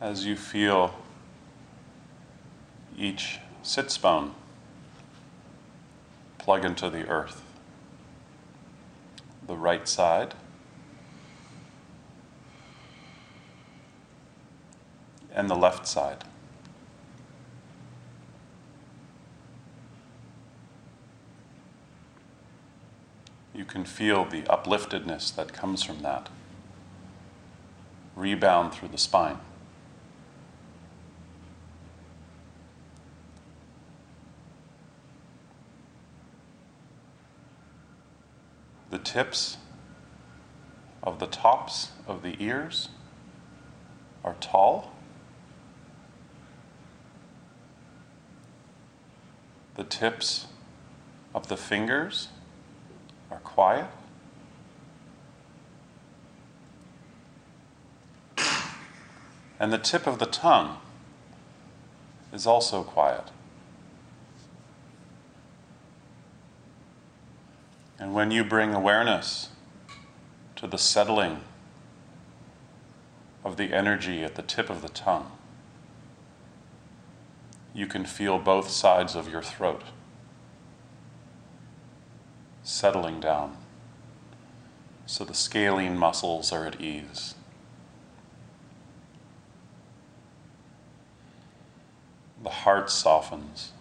As you feel each sits bone plug into the earth. The right side, and the left side. You can feel the upliftedness that comes from that rebound through the spine. the tips of the tops of the ears are tall. The tips of the fingers are quiet. And the tip of the tongue is also quiet. And when you bring awareness to the settling of the energy at the tip of the tongue, you can feel both sides of your throat settling down so the scalene muscles are at ease. The heart softens.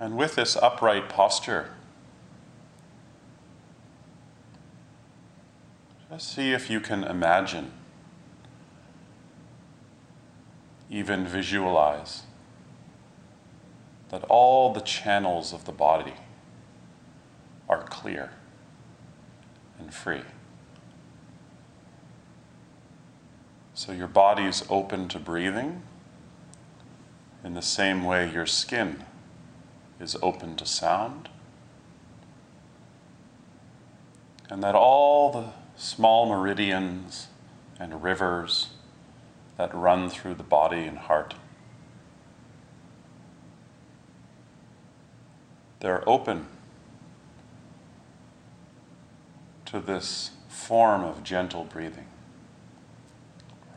And with this upright posture, just see if you can imagine, even visualize, that all the channels of the body are clear and free. So your body is open to breathing in the same way your skin is open to sound, and that all the small meridians and rivers that run through the body and heart they're open to this form of gentle breathing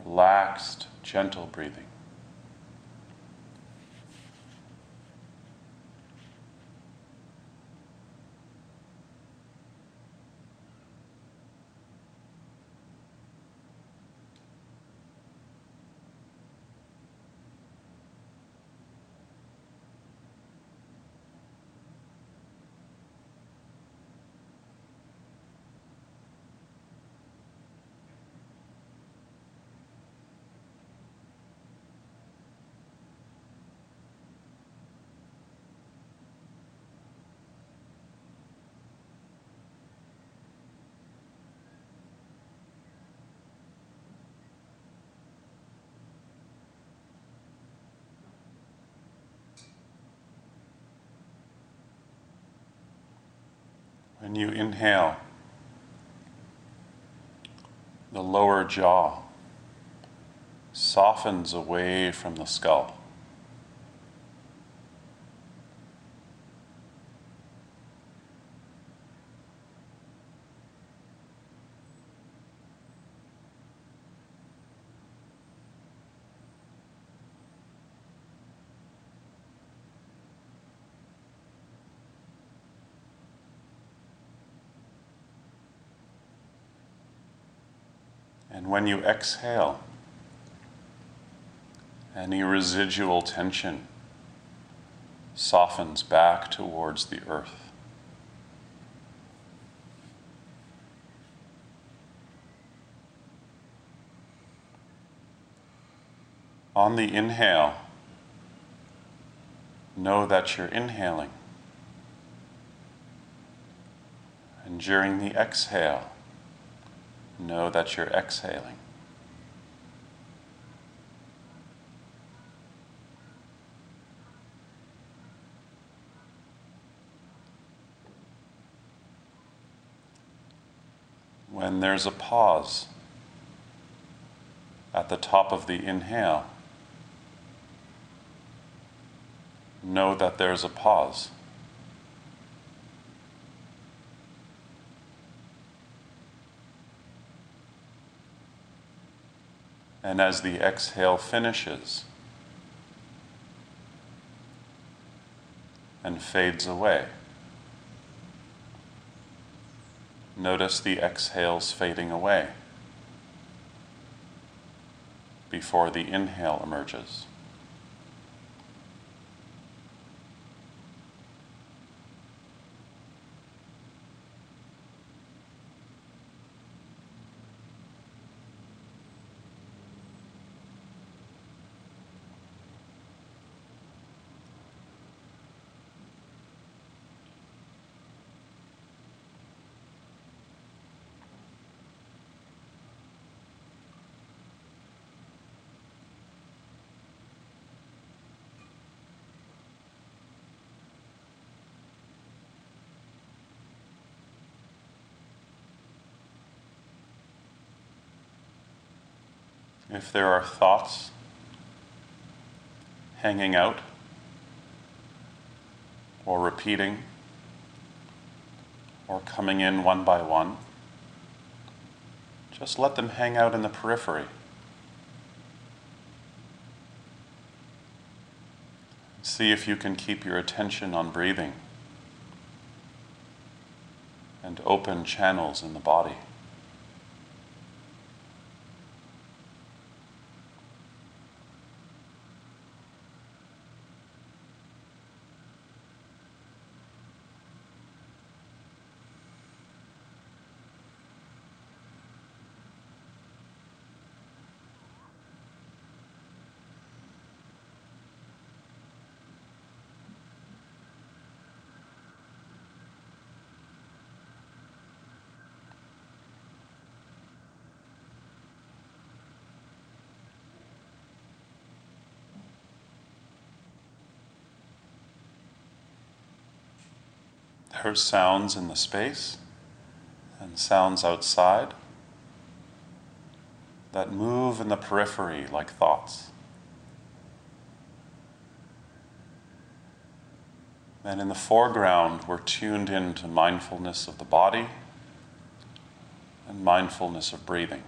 relaxed gentle breathing When you inhale, the lower jaw softens away from the skull. And when you exhale, any residual tension softens back towards the earth. On the inhale, know that you're inhaling. And during the exhale, know that you're exhaling. When there's a pause at the top of the inhale, know that there's a pause. And as the exhale finishes and fades away, notice the exhales fading away before the inhale emerges. If there are thoughts hanging out or repeating or coming in one by one, just let them hang out in the periphery. See if you can keep your attention on breathing and open channels in the body. There are sounds in the space and sounds outside that move in the periphery like thoughts. And in the foreground, we're tuned into mindfulness of the body and mindfulness of breathing.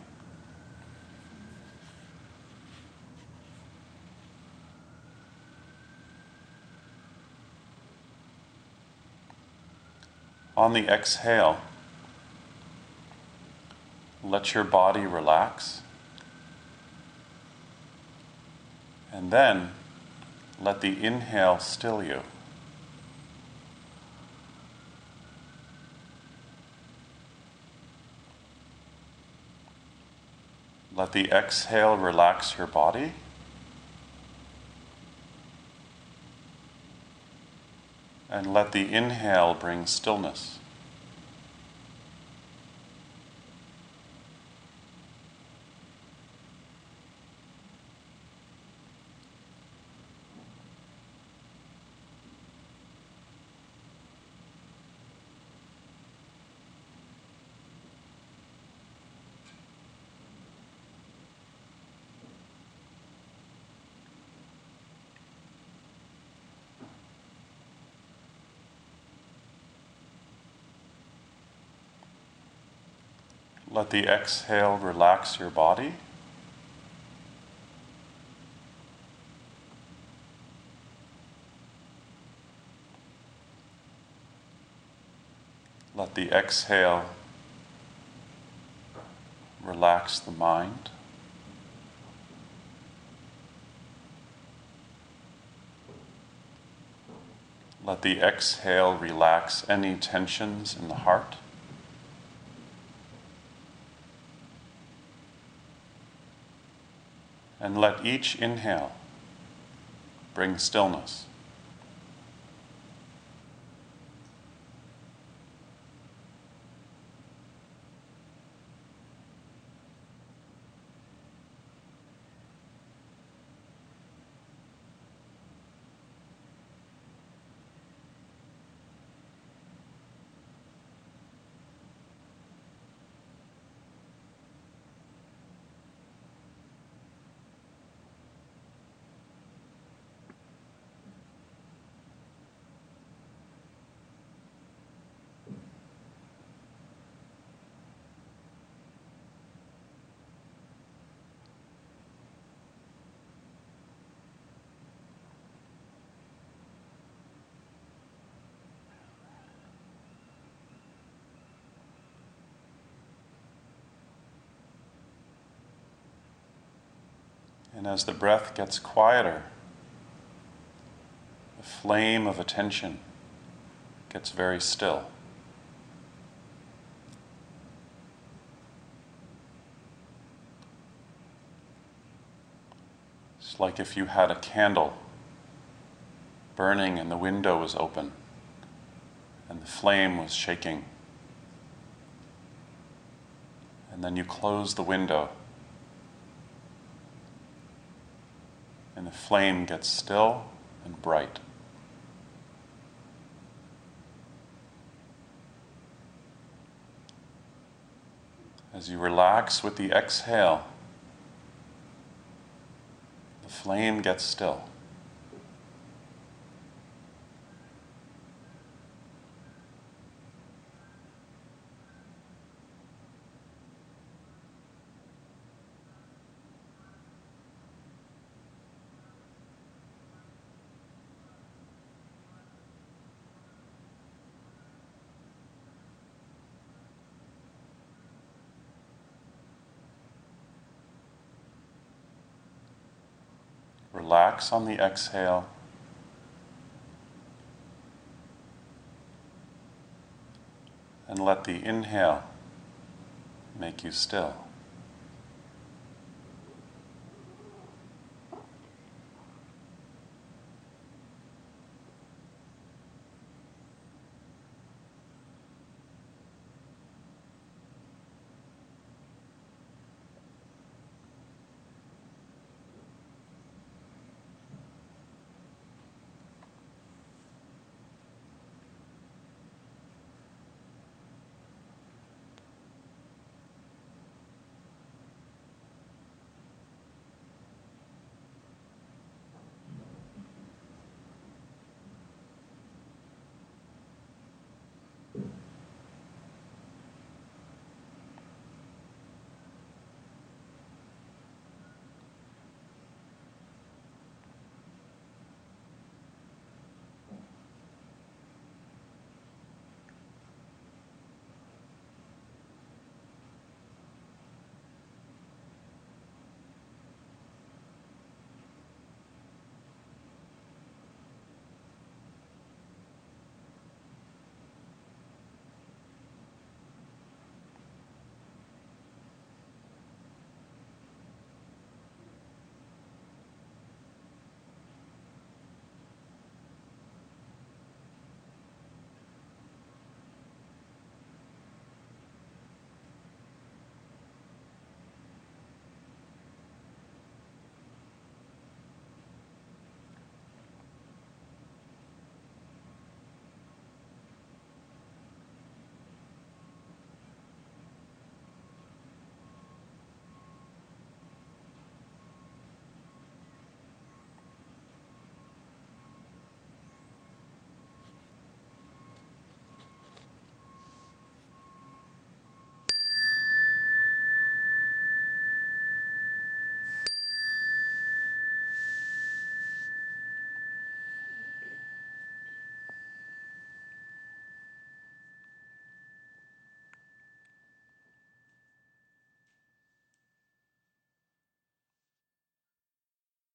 On the exhale, let your body relax. And then let the inhale still you. Let the exhale relax your body. And let the inhale bring stillness. Let the exhale relax your body. Let the exhale relax the mind. Let the exhale relax any tensions in the heart. And let each inhale bring stillness. And as the breath gets quieter, the flame of attention gets very still. It's like if you had a candle burning and the window was open and the flame was shaking. And then you close the window and the flame gets still and bright. As you relax with the exhale, the flame gets still. Relax on the exhale. And let the inhale make you still.